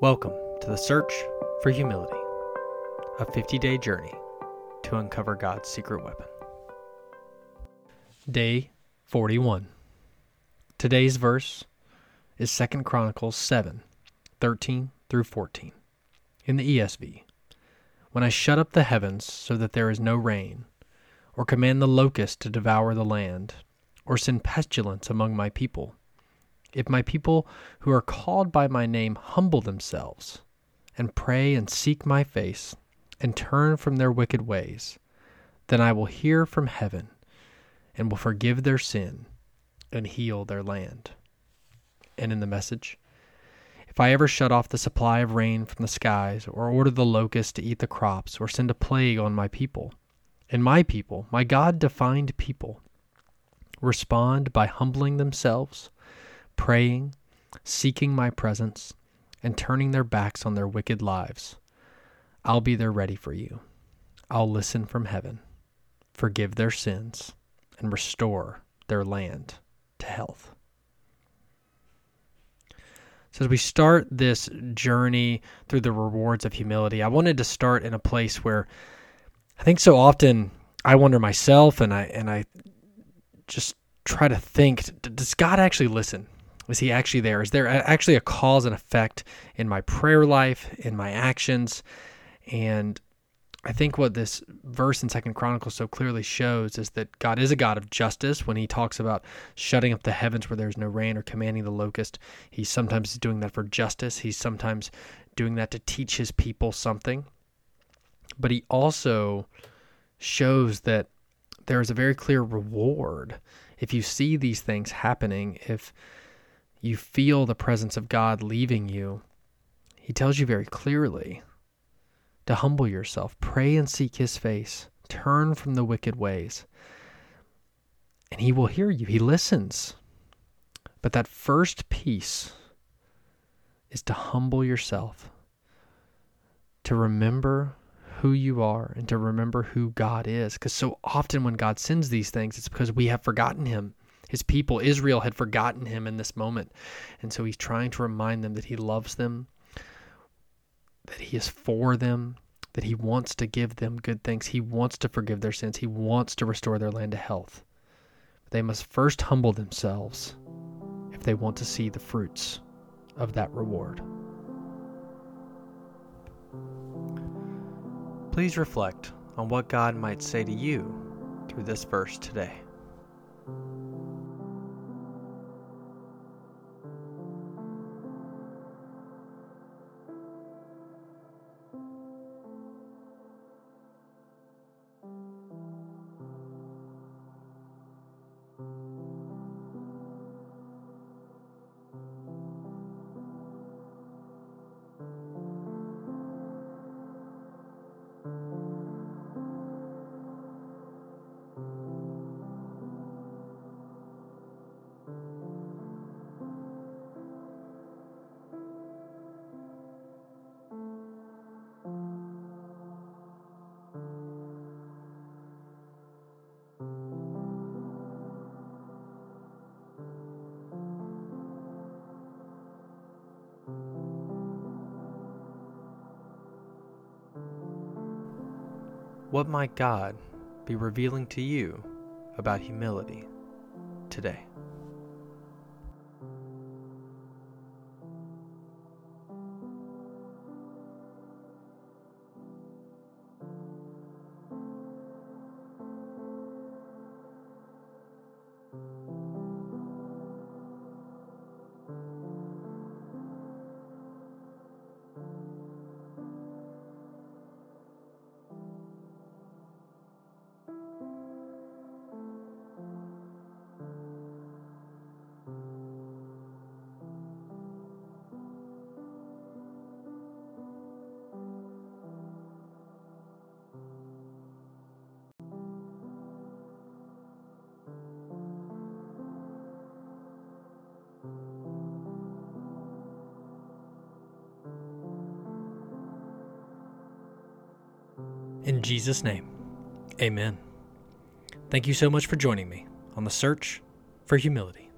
Welcome to the Search for Humility, a 50 day journey to uncover God's secret weapon. Day 41. Today's verse is 2 Chronicles 7 13 through 14 in the ESV. When I shut up the heavens so that there is no rain, or command the locust to devour the land, or send pestilence among my people, if my people who are called by my name humble themselves, and pray and seek my face, and turn from their wicked ways, then I will hear from heaven, and will forgive their sin, and heal their land. And in the message, if I ever shut off the supply of rain from the skies, or order the locusts to eat the crops, or send a plague on my people, and my people, my God defined people, respond by humbling themselves, praying, seeking my presence, and turning their backs on their wicked lives, I'll be there ready for you. I'll listen from heaven, forgive their sins, and restore their land to health. So, as we start this journey through the rewards of humility, I wanted to start in a place where I think so often I wonder myself and I and I just try to think does God actually listen? Is he actually there? Is there actually a cause and effect in my prayer life, in my actions? And I think what this verse in Second Chronicles so clearly shows is that God is a God of justice. When He talks about shutting up the heavens where there's no rain or commanding the locust, He's sometimes is doing that for justice. He's sometimes doing that to teach His people something. But He also shows that there is a very clear reward if you see these things happening. If you feel the presence of God leaving you, He tells you very clearly to humble yourself, pray and seek His face, turn from the wicked ways, and He will hear you. He listens. But that first piece is to humble yourself, to remember who you are, and to remember who God is. Because so often when God sends these things, it's because we have forgotten Him. His people, Israel, had forgotten him in this moment. And so he's trying to remind them that he loves them, that he is for them, that he wants to give them good things. He wants to forgive their sins. He wants to restore their land to health. But they must first humble themselves if they want to see the fruits of that reward. Please reflect on what God might say to you through this verse today. What might God be revealing to you about humility today? In Jesus' name, amen. Thank you so much for joining me on the search for humility.